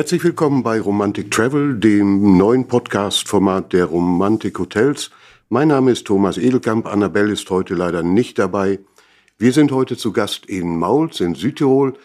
Herzlich willkommen bei Romantic Travel, dem neuen Podcast-Format der Romantik Hotels. Mein Name ist Thomas Edelkamp. Annabelle ist heute leider nicht dabei. Wir sind heute zu Gast in Mauls in Südtirol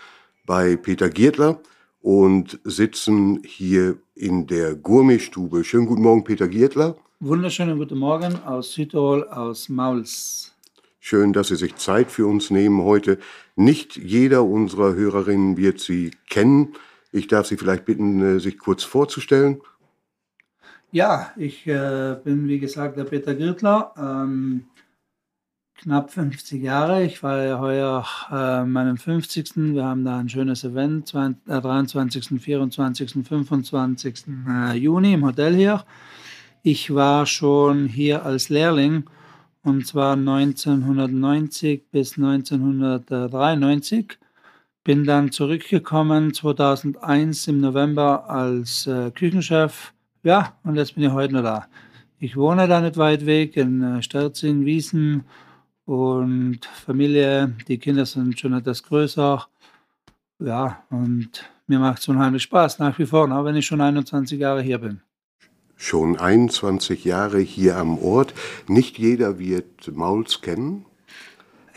bei Peter Giertler und sitzen hier in der Gourmetstube. Schönen guten Morgen, Peter Giertler. Wunderschönen guten Morgen aus Südtirol, aus Mauls. Schön, dass Sie sich Zeit für uns nehmen heute. Nicht jeder unserer Hörerinnen wird Sie kennen. Ich darf Sie vielleicht bitten, äh, sich kurz vorzustellen. Ja, ich äh, bin wie gesagt der Peter Gürtler, ähm, knapp 50 Jahre. Ich war ja heuer äh, meinem 50. Wir haben da ein schönes Event, 20, äh, 23., 24., 25. Juni im Hotel hier. Ich war schon hier als Lehrling und zwar 1990 bis 1993 bin dann zurückgekommen 2001 im November als äh, Küchenchef. Ja, und jetzt bin ich heute noch da. Ich wohne da nicht weit weg in äh, Wiesen und Familie. Die Kinder sind schon etwas größer. Ja, und mir macht es unheimlich Spaß nach wie vor, auch wenn ich schon 21 Jahre hier bin. Schon 21 Jahre hier am Ort. Nicht jeder wird Mauls kennen.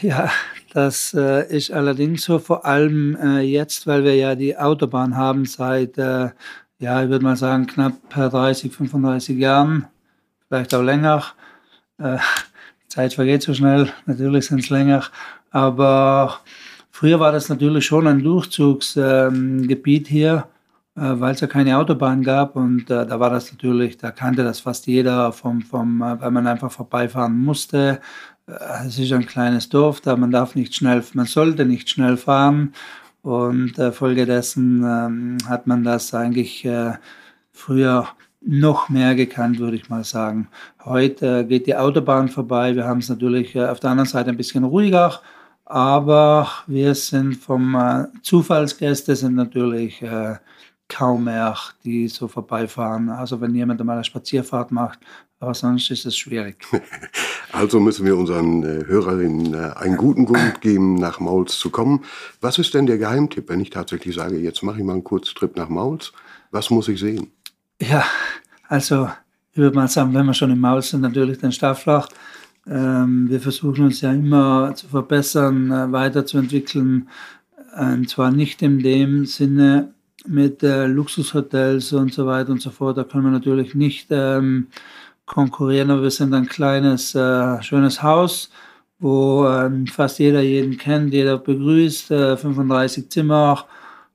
Ja, das äh, ist allerdings so, vor allem äh, jetzt, weil wir ja die Autobahn haben seit, äh, ja, ich würde mal sagen, knapp 30, 35 Jahren, vielleicht auch länger. Äh, Zeit vergeht so schnell, natürlich sind es länger, aber früher war das natürlich schon ein Durchzugsgebiet hier, äh, weil es ja keine Autobahn gab. Und äh, da war das natürlich, da kannte das fast jeder, vom, vom, weil man einfach vorbeifahren musste. äh, es ist ein kleines Dorf, da man darf nicht schnell, man sollte nicht schnell fahren und äh, folgedessen ähm, hat man das eigentlich äh, früher noch mehr gekannt, würde ich mal sagen. Heute äh, geht die Autobahn vorbei. Wir haben es natürlich äh, auf der anderen Seite ein bisschen ruhiger, aber wir sind vom äh, Zufallsgäste sind natürlich kaum mehr, die so vorbeifahren. Also wenn jemand einmal eine Spazierfahrt macht, aber sonst ist es schwierig. Also müssen wir unseren äh, Hörerinnen äh, einen guten Grund geben, nach Mauls zu kommen. Was ist denn der Geheimtipp, wenn ich tatsächlich sage, jetzt mache ich mal einen Kurztrip nach Mauls? Was muss ich sehen? Ja, also ich würde mal sagen, wenn wir schon im Mauls sind, natürlich den Stafflach. Ähm, wir versuchen uns ja immer zu verbessern, äh, weiterzuentwickeln. Und zwar nicht in dem Sinne, mit äh, Luxushotels und so weiter und so fort. Da können wir natürlich nicht ähm, konkurrieren, aber wir sind ein kleines, äh, schönes Haus, wo ähm, fast jeder jeden kennt, jeder begrüßt, äh, 35 Zimmer.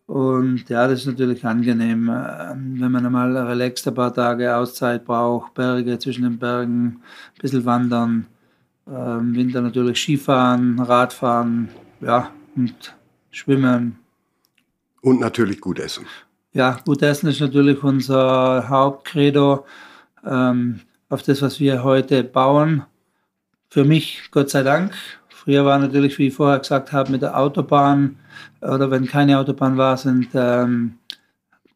Und ja, das ist natürlich angenehm, äh, wenn man einmal relaxed ein paar Tage Auszeit braucht, Berge zwischen den Bergen, ein bisschen wandern, im Winter natürlich Skifahren, Radfahren, ja, und schwimmen, und natürlich gut essen. Ja, gut essen ist natürlich unser Hauptcredo ähm, auf das, was wir heute bauen. Für mich, Gott sei Dank. Früher war natürlich, wie ich vorher gesagt habe, mit der Autobahn oder wenn keine Autobahn war, sind, ähm,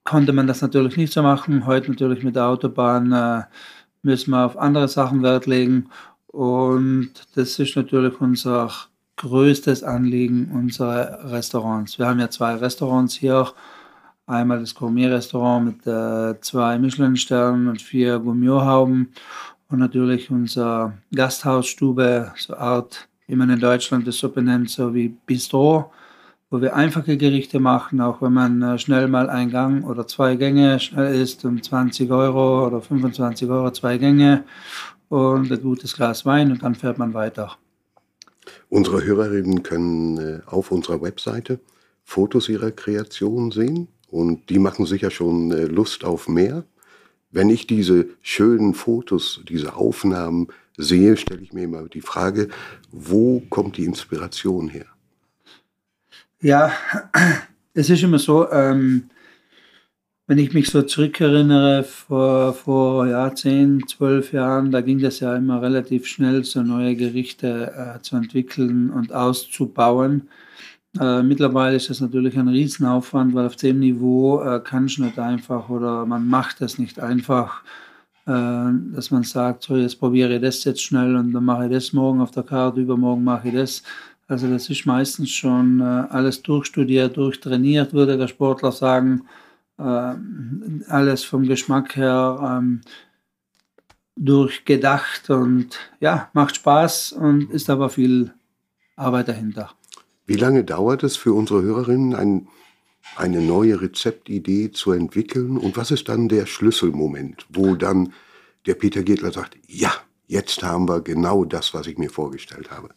konnte man das natürlich nicht so machen. Heute natürlich mit der Autobahn äh, müssen wir auf andere Sachen Wert legen. Und das ist natürlich unser größtes Anliegen unserer Restaurants. Wir haben ja zwei Restaurants hier. Einmal das Gourmet-Restaurant mit äh, zwei Michelin-Sternen und vier Gourmet-Hauben und natürlich unser Gasthausstube, so Art, wie man in Deutschland das so benennt, so wie Bistro, wo wir einfache Gerichte machen, auch wenn man äh, schnell mal ein Gang oder zwei Gänge schnell isst um 20 Euro oder 25 Euro zwei Gänge und ein gutes Glas Wein und dann fährt man weiter. Unsere Hörerinnen können äh, auf unserer Webseite Fotos ihrer Kreation sehen und die machen sicher schon äh, Lust auf mehr. Wenn ich diese schönen Fotos, diese Aufnahmen sehe, stelle ich mir immer die Frage, wo kommt die Inspiration her? Ja, es ist immer so, ähm, wenn ich mich so zurückerinnere, vor, vor ja, 10, 12 Jahren, da ging das ja immer relativ schnell, so neue Gerichte äh, zu entwickeln und auszubauen. Äh, mittlerweile ist das natürlich ein Riesenaufwand, weil auf dem Niveau äh, kannst du nicht einfach oder man macht das nicht einfach, äh, dass man sagt, so jetzt probiere ich das jetzt schnell und dann mache ich das morgen auf der Karte, übermorgen mache ich das. Also das ist meistens schon äh, alles durchstudiert, durchtrainiert, würde der Sportler sagen. äh, alles vom Geschmack her ähm, durchgedacht und ja, macht Spaß und ist aber viel Arbeit dahinter. Wie lange dauert es für unsere Hörerinnen, ein, eine neue Rezeptidee zu entwickeln? Und was ist dann der Schlüsselmoment, wo dann der Peter Gedler sagt, ja, jetzt haben wir genau das, was ich mir vorgestellt habe?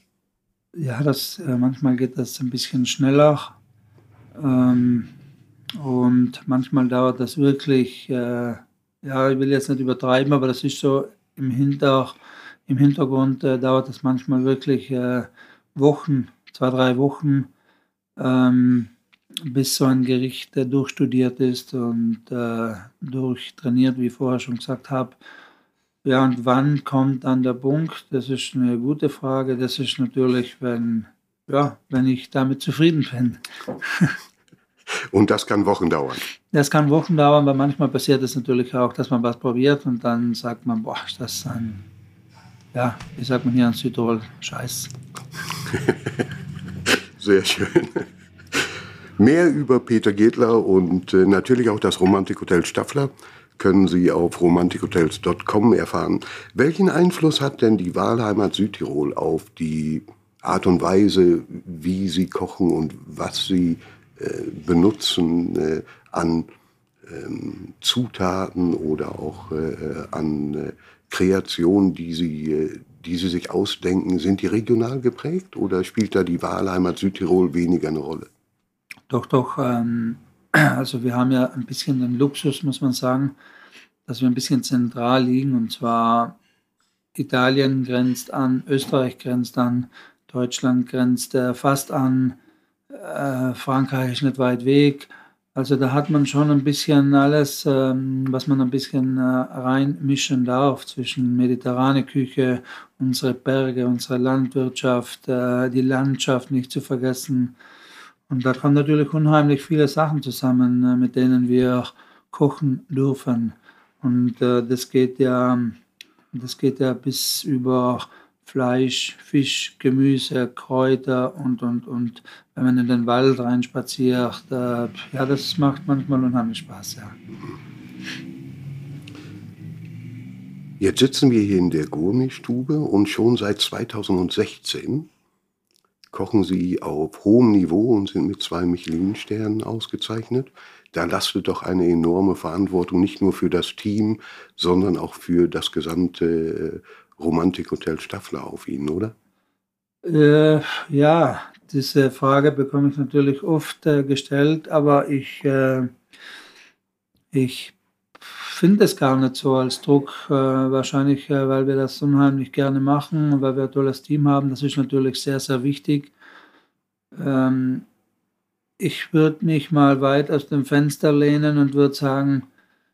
Ja, das, äh, manchmal geht das ein bisschen schneller. Ähm, und manchmal dauert das wirklich, äh, ja, ich will jetzt nicht übertreiben, aber das ist so im, Hinter, im Hintergrund äh, dauert das manchmal wirklich äh, Wochen, zwei, drei Wochen, ähm, bis so ein Gericht äh, durchstudiert ist und äh, durchtrainiert, wie ich vorher schon gesagt habe. Ja, und wann kommt dann der Punkt? Das ist eine gute Frage. Das ist natürlich, wenn, ja, wenn ich damit zufrieden bin. Und das kann Wochen dauern. Das kann Wochen dauern, weil manchmal passiert es natürlich auch, dass man was probiert und dann sagt man, boah, ist das ein, ja, wie sagt man hier in Südtirol, Scheiß. Sehr schön. Mehr über Peter Gedler und äh, natürlich auch das Romantikhotel Staffler können Sie auf romantikhotels.com erfahren. Welchen Einfluss hat denn die Wahlheimat Südtirol auf die Art und Weise, wie Sie kochen und was Sie äh, benutzen äh, an ähm, Zutaten oder auch äh, an Kreationen, die sie, die sie sich ausdenken, sind die regional geprägt oder spielt da die Wahlheimat Südtirol weniger eine Rolle? Doch, doch. Ähm, also wir haben ja ein bisschen den Luxus, muss man sagen, dass wir ein bisschen zentral liegen und zwar Italien grenzt an, Österreich grenzt an, Deutschland grenzt äh, fast an, äh, Frankreich ist nicht weit weg. Also da hat man schon ein bisschen alles, ähm, was man ein bisschen äh, reinmischen darf zwischen mediterrane Küche, unsere Berge, unsere Landwirtschaft, äh, die Landschaft nicht zu vergessen. Und da kommen natürlich unheimlich viele Sachen zusammen, äh, mit denen wir kochen dürfen. Und das geht ja, das geht ja bis über Fleisch, Fisch, Gemüse, Kräuter und, und, und wenn man in den Wald reinspaziert, äh, ja, das macht manchmal unheimlich Spaß, ja. Jetzt sitzen wir hier in der Gourmetstube und schon seit 2016 kochen Sie auf hohem Niveau und sind mit zwei Michelin-Sternen ausgezeichnet. Da lastet doch eine enorme Verantwortung nicht nur für das Team, sondern auch für das gesamte äh, Romantikhotel Staffler auf Ihnen, oder? Äh, ja, diese Frage bekomme ich natürlich oft äh, gestellt, aber ich, äh, ich finde es gar nicht so als Druck. Äh, wahrscheinlich, äh, weil wir das unheimlich gerne machen weil wir ein tolles Team haben. Das ist natürlich sehr, sehr wichtig. Ähm, ich würde mich mal weit aus dem Fenster lehnen und würde sagen,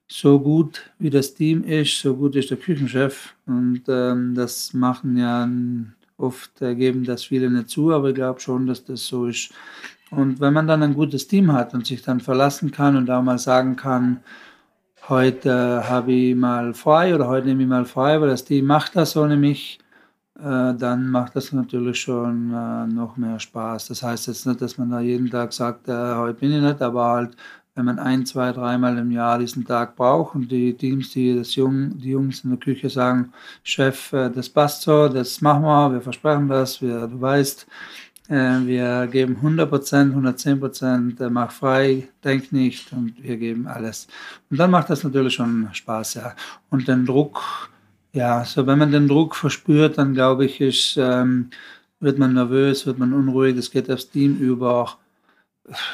so gut wie das Team ist, so gut ist der Küchenchef. Und ähm, das machen ja oft, äh, geben das viele nicht zu, aber ich glaube schon, dass das so ist. Und wenn man dann ein gutes Team hat und sich dann verlassen kann und auch mal sagen kann, heute habe ich mal frei oder heute nehme ich mal frei, weil das Team macht das ohne mich, äh, dann macht das natürlich schon äh, noch mehr Spaß. Das heißt jetzt nicht, dass man da jeden Tag sagt, äh, heute bin ich nicht, aber halt wenn man ein, zwei, dreimal im Jahr diesen Tag braucht und die Teams, die, das Jung, die Jungs in der Küche sagen, Chef, äh, das passt so, das machen wir, wir versprechen das, wir, du weißt, äh, wir geben 100 Prozent, 110 Prozent, äh, mach frei, denk nicht und wir geben alles. Und dann macht das natürlich schon Spaß, ja. Und den Druck, ja, so wenn man den Druck verspürt, dann glaube ich, ist, ähm, wird man nervös, wird man unruhig, das geht aufs Team über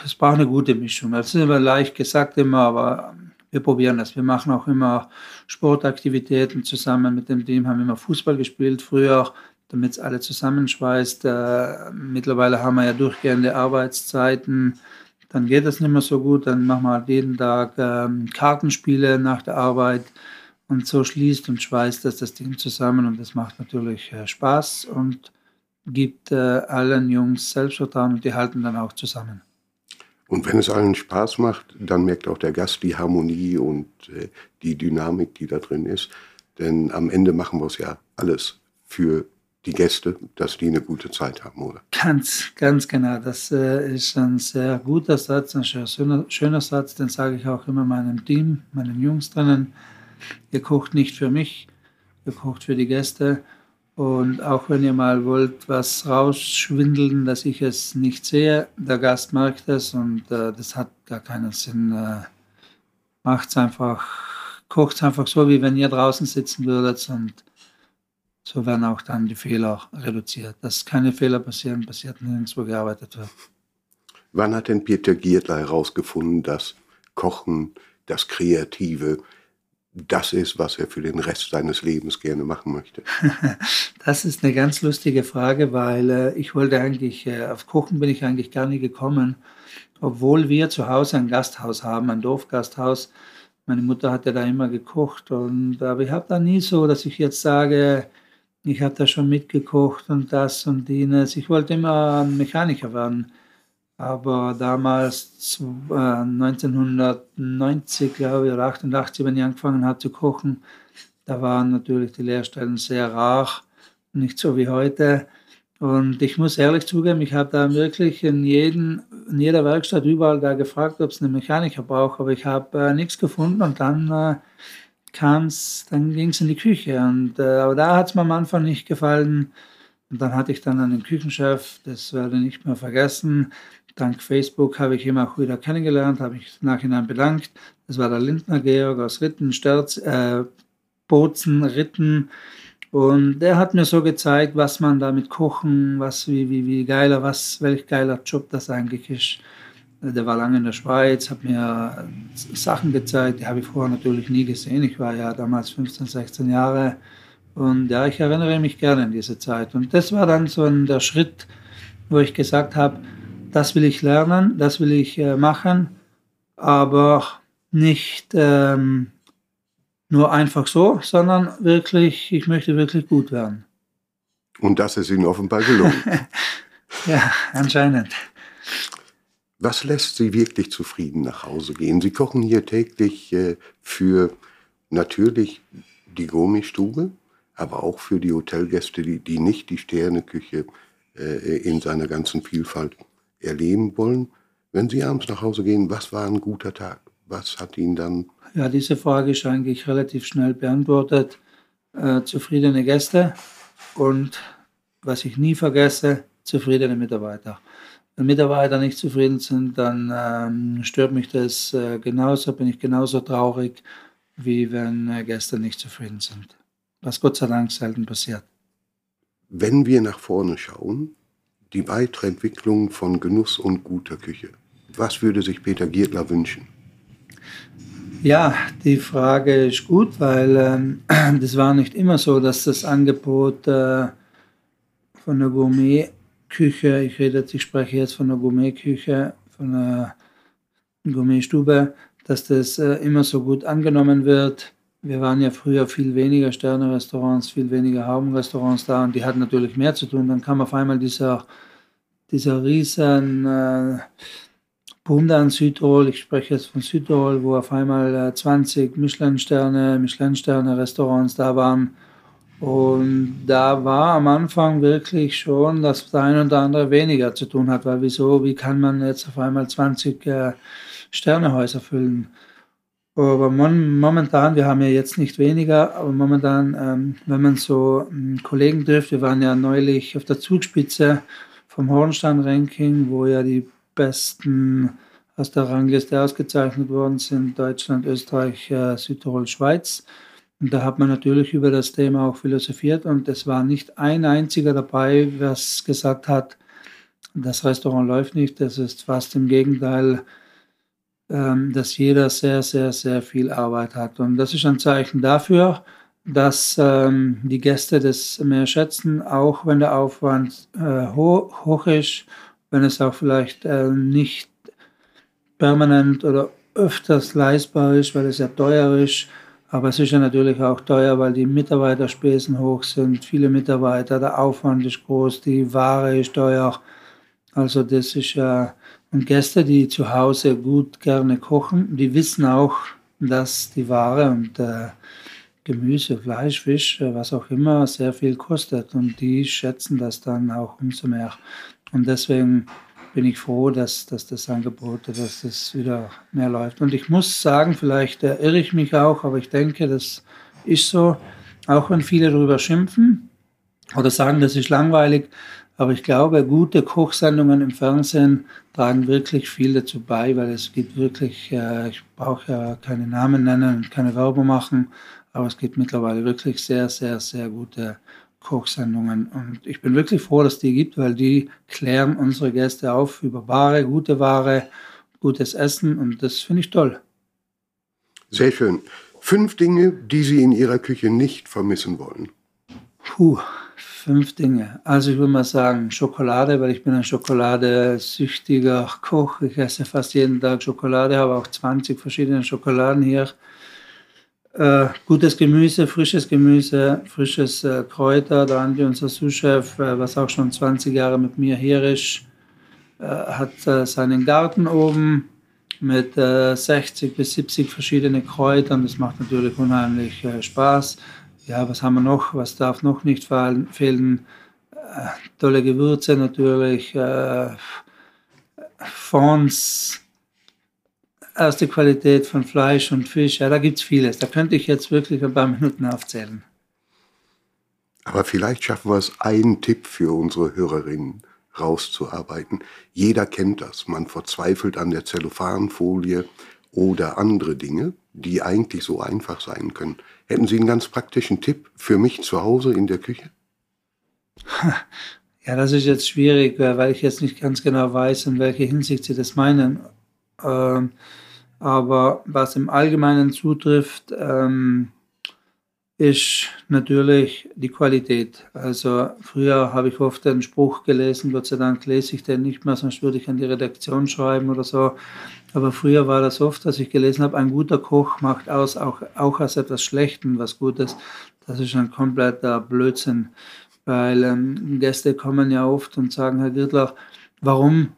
es braucht eine gute Mischung. Das ist immer leicht gesagt immer, aber wir probieren das. Wir machen auch immer Sportaktivitäten zusammen mit dem Team, haben immer Fußball gespielt früher, damit es alle zusammenschweißt. Äh, mittlerweile haben wir ja durchgehende Arbeitszeiten. Dann geht das nicht mehr so gut. Dann machen wir halt jeden Tag ähm, Kartenspiele nach der Arbeit. Und so schließt und schweißt das das Team zusammen. Und das macht natürlich äh, Spaß und gibt äh, allen Jungs Selbstvertrauen und die halten dann auch zusammen. Und wenn es allen Spaß macht, dann merkt auch der Gast die Harmonie und äh, die Dynamik, die da drin ist. Denn am Ende machen wir es ja alles für die Gäste, dass die eine gute Zeit haben, oder? Ganz, ganz genau. Das äh, ist ein sehr guter Satz, ein schöner, schöner Satz, den sage ich auch immer meinem Team, meinen Jungs drinnen. Ihr kocht nicht für mich, ihr kocht für die Gäste. Und auch wenn ihr mal wollt, was rausschwindeln, dass ich es nicht sehe, der Gast merkt es und äh, das hat gar keinen Sinn. Äh, es einfach, kocht es einfach so, wie wenn ihr draußen sitzen würdet und so werden auch dann die Fehler reduziert. Dass keine Fehler passieren, passiert nirgends, wo gearbeitet wird. Wann hat denn Peter Giertler herausgefunden, dass Kochen, das Kreative, das ist, was er für den Rest seines Lebens gerne machen möchte? das ist eine ganz lustige Frage, weil äh, ich wollte eigentlich, äh, auf Kochen bin ich eigentlich gar nicht gekommen, obwohl wir zu Hause ein Gasthaus haben, ein Dorfgasthaus. Meine Mutter hat ja da immer gekocht und aber ich habe da nie so, dass ich jetzt sage, ich habe da schon mitgekocht und das und jenes. Ich wollte immer Mechaniker werden. Aber damals, 1990, äh, glaube ich, oder 88, wenn ich angefangen habe zu kochen, da waren natürlich die Lehrstellen sehr rar, nicht so wie heute. Und ich muss ehrlich zugeben, ich habe da wirklich in, jeden, in jeder Werkstatt überall da gefragt, ob es einen Mechaniker braucht, aber ich habe äh, nichts gefunden und dann äh, kam's, dann ging es in die Küche. Und, äh, aber da hat es mir am Anfang nicht gefallen. Und dann hatte ich dann einen Küchenchef, das werde ich nicht mehr vergessen. Dank Facebook habe ich ihn auch wieder kennengelernt, habe ich im Nachhinein bedankt. Das war der Lindner Georg aus Ritten, Sterz, äh, Bozen, Ritten. Und der hat mir so gezeigt, was man damit kochen, was, wie, wie, wie geiler, was, welch geiler Job das eigentlich ist. Der war lange in der Schweiz, hat mir Sachen gezeigt, die habe ich vorher natürlich nie gesehen. Ich war ja damals 15, 16 Jahre. Und ja, ich erinnere mich gerne an diese Zeit. Und das war dann so der Schritt, wo ich gesagt habe, das will ich lernen, das will ich äh, machen, aber nicht ähm, nur einfach so, sondern wirklich, ich möchte wirklich gut werden. Und das ist Ihnen offenbar gelungen. ja, anscheinend. Was lässt Sie wirklich zufrieden nach Hause gehen? Sie kochen hier täglich äh, für natürlich die Gourmetstube, aber auch für die Hotelgäste, die, die nicht die Sterneküche äh, in seiner ganzen Vielfalt erleben wollen. Wenn Sie abends nach Hause gehen, was war ein guter Tag? Was hat Ihnen dann. Ja, diese Frage ist eigentlich relativ schnell beantwortet. Äh, zufriedene Gäste und, was ich nie vergesse, zufriedene Mitarbeiter. Wenn Mitarbeiter nicht zufrieden sind, dann ähm, stört mich das äh, genauso, bin ich genauso traurig, wie wenn äh, Gäste nicht zufrieden sind. Was Gott sei Dank selten passiert. Wenn wir nach vorne schauen, die weitere Entwicklung von Genuss und guter Küche. Was würde sich Peter Giertler wünschen? Ja, die Frage ist gut, weil ähm, das war nicht immer so, dass das Angebot äh, von der Gourmet Küche, ich rede jetzt, ich spreche jetzt von der Gourmetküche, von der Gourmetstube, dass das äh, immer so gut angenommen wird. Wir waren ja früher viel weniger Sterne-Restaurants, viel weniger Haubenrestaurants da und die hatten natürlich mehr zu tun. Dann kam auf einmal dieser, dieser riesen äh, Boom da in Südtirol, ich spreche jetzt von Südtirol, wo auf einmal äh, 20 Michelin-Sterne, Michelin-Sterne-Restaurants da waren und da war am Anfang wirklich schon, dass der ein oder andere weniger zu tun hat, weil wieso, wie kann man jetzt auf einmal 20 äh, Sternehäuser füllen? Aber momentan, wir haben ja jetzt nicht weniger, aber momentan, ähm, wenn man so ähm, Kollegen trifft, wir waren ja neulich auf der Zugspitze vom Hornstein-Ranking, wo ja die besten aus der Rangliste ausgezeichnet worden sind, Deutschland, Österreich, äh, Südtirol, Schweiz. Und da hat man natürlich über das Thema auch philosophiert und es war nicht ein einziger dabei, was gesagt hat, das Restaurant läuft nicht. Das ist fast im Gegenteil, dass jeder sehr, sehr, sehr viel Arbeit hat. Und das ist ein Zeichen dafür, dass ähm, die Gäste das mehr schätzen, auch wenn der Aufwand äh, hoch, hoch ist, wenn es auch vielleicht äh, nicht permanent oder öfters leistbar ist, weil es ja teuer ist aber es ist ja natürlich auch teuer, weil die Mitarbeiterspesen hoch sind, viele Mitarbeiter, der Aufwand ist groß, die Ware ist teuer. Also das ist ja, und Gäste, die zu Hause gut gerne kochen, die wissen auch, dass die Ware und äh, Gemüse, Fleisch, Fisch, äh, was auch immer, sehr viel kostet. Und die schätzen das dann auch umso mehr. Und deswegen bin ich froh, dass, dass das Angebot, dass das wieder mehr läuft. Und ich muss sagen, vielleicht irre ich mich auch, aber ich denke, das ist so, auch wenn viele darüber schimpfen oder sagen, das ist langweilig, aber ich glaube, gute Kochsendungen im Fernsehen tragen wirklich viel dazu bei, weil es gibt wirklich, äh, ich brauche ja keine Namen nennen und keine Werbung machen, aber es gibt mittlerweile wirklich sehr, sehr, sehr gute Kochsendungen. Und ich bin wirklich froh, dass die gibt, weil die klären unsere Gäste auf über Ware, gute Ware, gutes Essen und das finde ich toll. Sehr schön. Fünf Dinge, die Sie in Ihrer Küche nicht vermissen wollen. Puh, fünf Dinge. Also ich würde mal sagen Schokolade, weil ich bin ein schokoladesüchtiger Koch. Ich esse fast jeden Tag Schokolade, habe auch 20 verschiedene Schokoladen hier. Äh, gutes Gemüse, frisches Gemüse, frisches äh, Kräuter. Der Andi, unser Sous-Chef, äh, was auch schon 20 Jahre mit mir hier ist, äh, hat äh, seinen Garten oben mit 60 äh, bis 70 verschiedenen Kräutern. Das macht natürlich unheimlich Spaß. Ja, was haben wir noch? Was darf noch nicht fehlen? tolle Gewürze natürlich, Fonds, erste Qualität von Fleisch und Fisch. Ja, da gibt es vieles. Da könnte ich jetzt wirklich ein paar Minuten aufzählen. Aber vielleicht schaffen wir es, einen Tipp für unsere Hörerinnen rauszuarbeiten. Jeder kennt das. Man verzweifelt an der Zellophanfolie oder andere Dinge, die eigentlich so einfach sein können. Hätten Sie einen ganz praktischen Tipp für mich zu Hause in der Küche? Ja, das ist jetzt schwierig, weil ich jetzt nicht ganz genau weiß, in welcher Hinsicht Sie das meinen. Ähm, aber was im Allgemeinen zutrifft, ähm, ist natürlich die Qualität. Also früher habe ich oft einen Spruch gelesen, Gott sei Dank lese ich den nicht mehr, sonst würde ich an die Redaktion schreiben oder so. Aber früher war das oft, dass ich gelesen habe, ein guter Koch macht aus, auch, auch aus etwas Schlechtem was Gutes. Das ist ein kompletter Blödsinn, weil ähm, Gäste kommen ja oft und sagen, Herr Girtlach, warum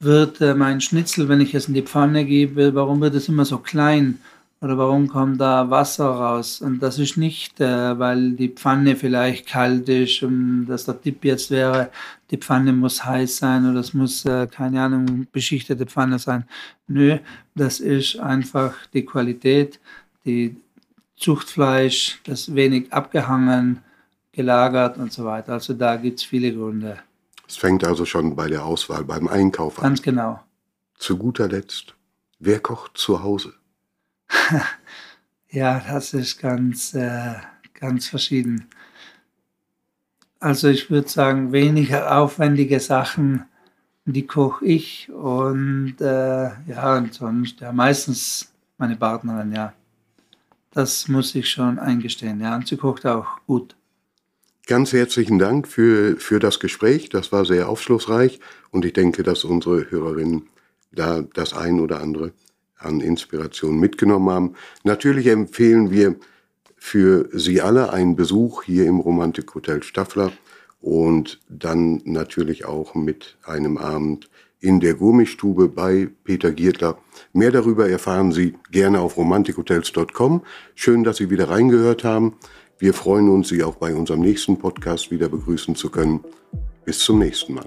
wird äh, mein Schnitzel, wenn ich es in die Pfanne gebe, warum wird es immer so klein? Oder warum kommt da Wasser raus? Und das ist nicht, äh, weil die Pfanne vielleicht kalt ist und dass der Tipp jetzt wäre, die Pfanne muss heiß sein oder es muss, äh, keine Ahnung, beschichtete Pfanne sein. Nö, das ist einfach die Qualität, die Zuchtfleisch, das wenig abgehangen, gelagert und so weiter. Also da gibt es viele Gründe. Es fängt also schon bei der Auswahl, beim Einkauf an. Ganz genau. Zu guter Letzt, wer kocht zu Hause? ja, das ist ganz, äh, ganz verschieden. Also ich würde sagen, weniger aufwendige Sachen, die koche ich und äh, ja, und sonst ja meistens meine Partnerin, ja. Das muss ich schon eingestehen, ja. Und sie kocht auch gut. Ganz herzlichen Dank für, für das Gespräch. Das war sehr aufschlussreich und ich denke, dass unsere Hörerinnen da das ein oder andere an Inspiration mitgenommen haben. Natürlich empfehlen wir für Sie alle einen Besuch hier im Romantik Hotel Staffler und dann natürlich auch mit einem Abend in der Gourmetstube bei Peter Giertler. Mehr darüber erfahren Sie gerne auf romantikhotels.com. Schön, dass Sie wieder reingehört haben. Wir freuen uns, Sie auch bei unserem nächsten Podcast wieder begrüßen zu können. Bis zum nächsten Mal.